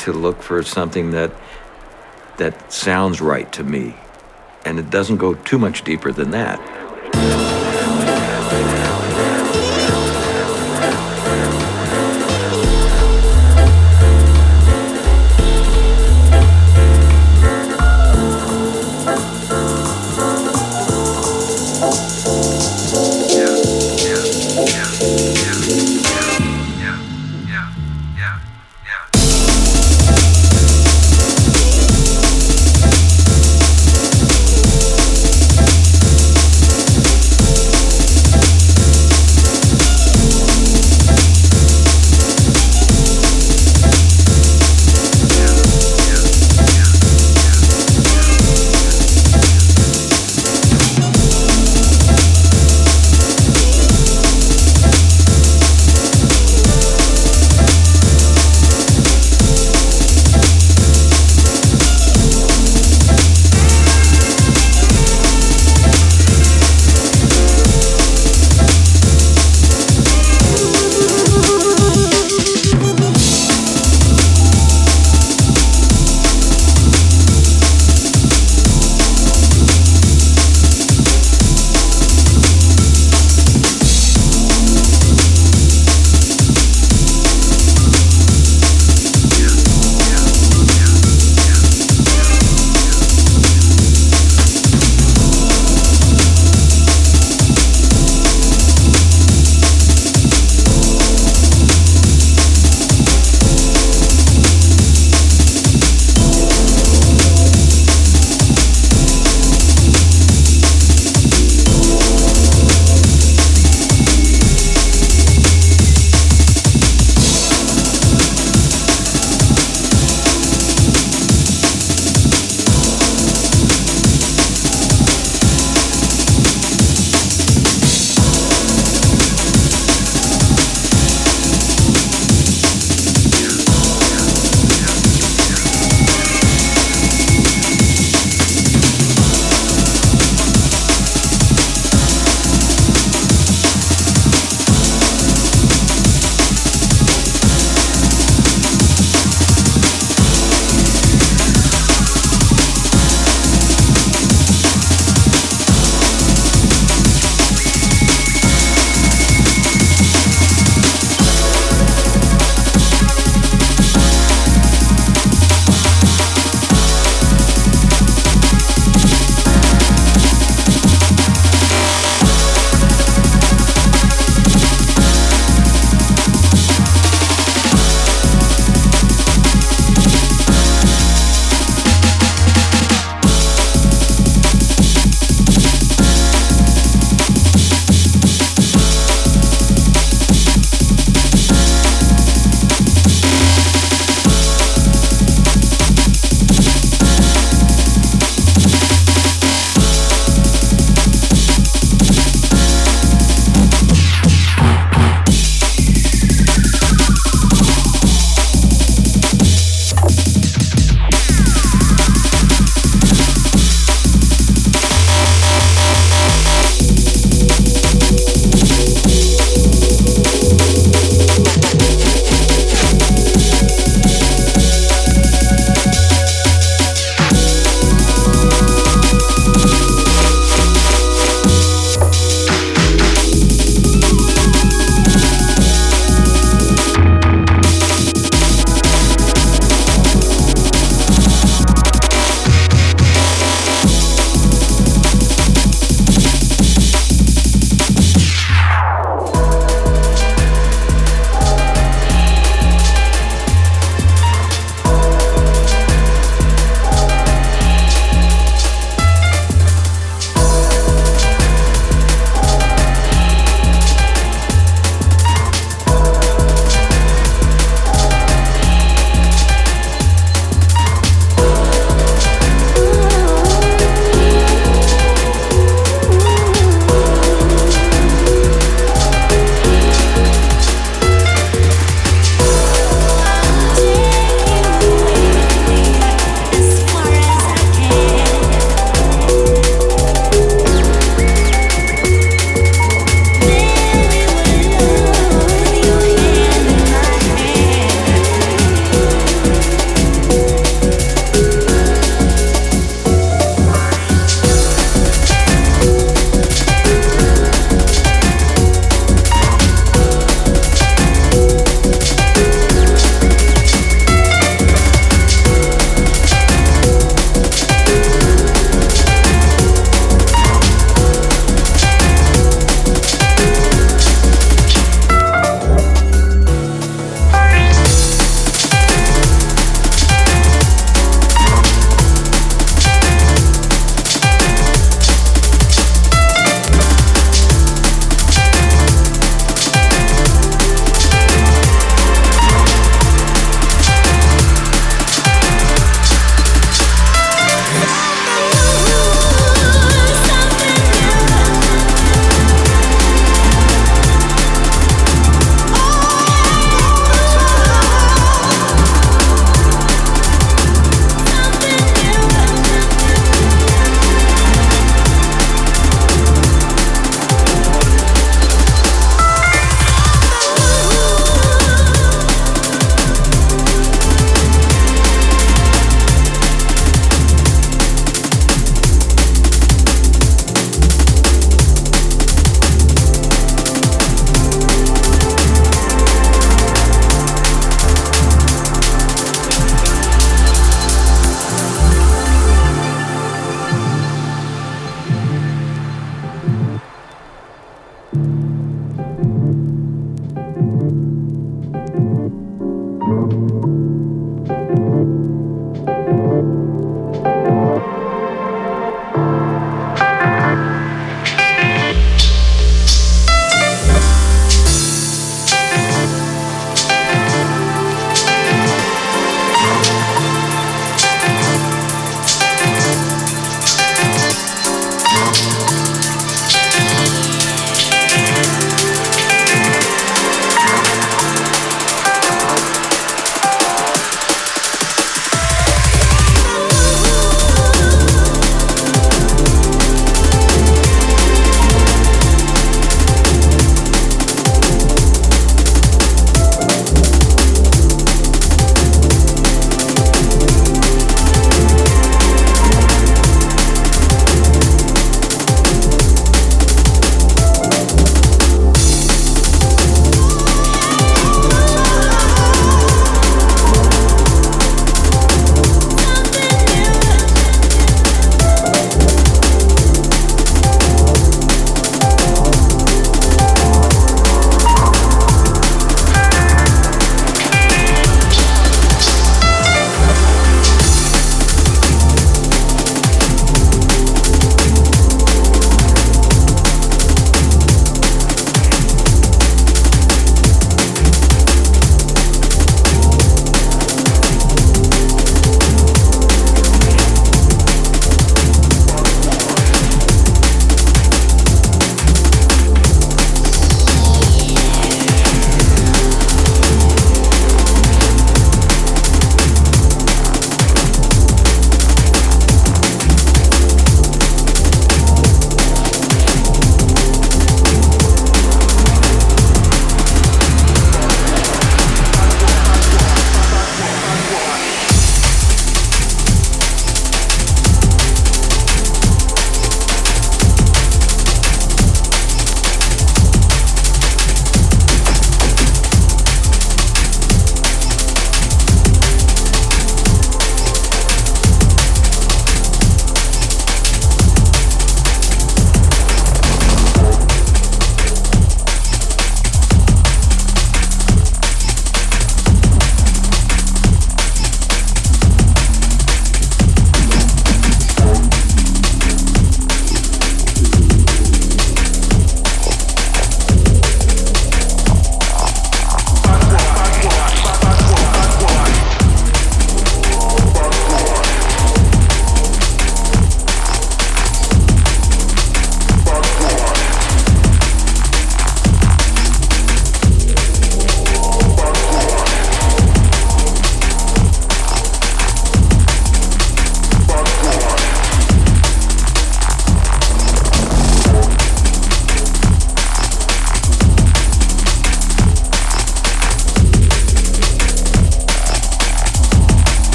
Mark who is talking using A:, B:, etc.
A: to
B: look for something that that sounds right to me, and it doesn't go too much deeper than that.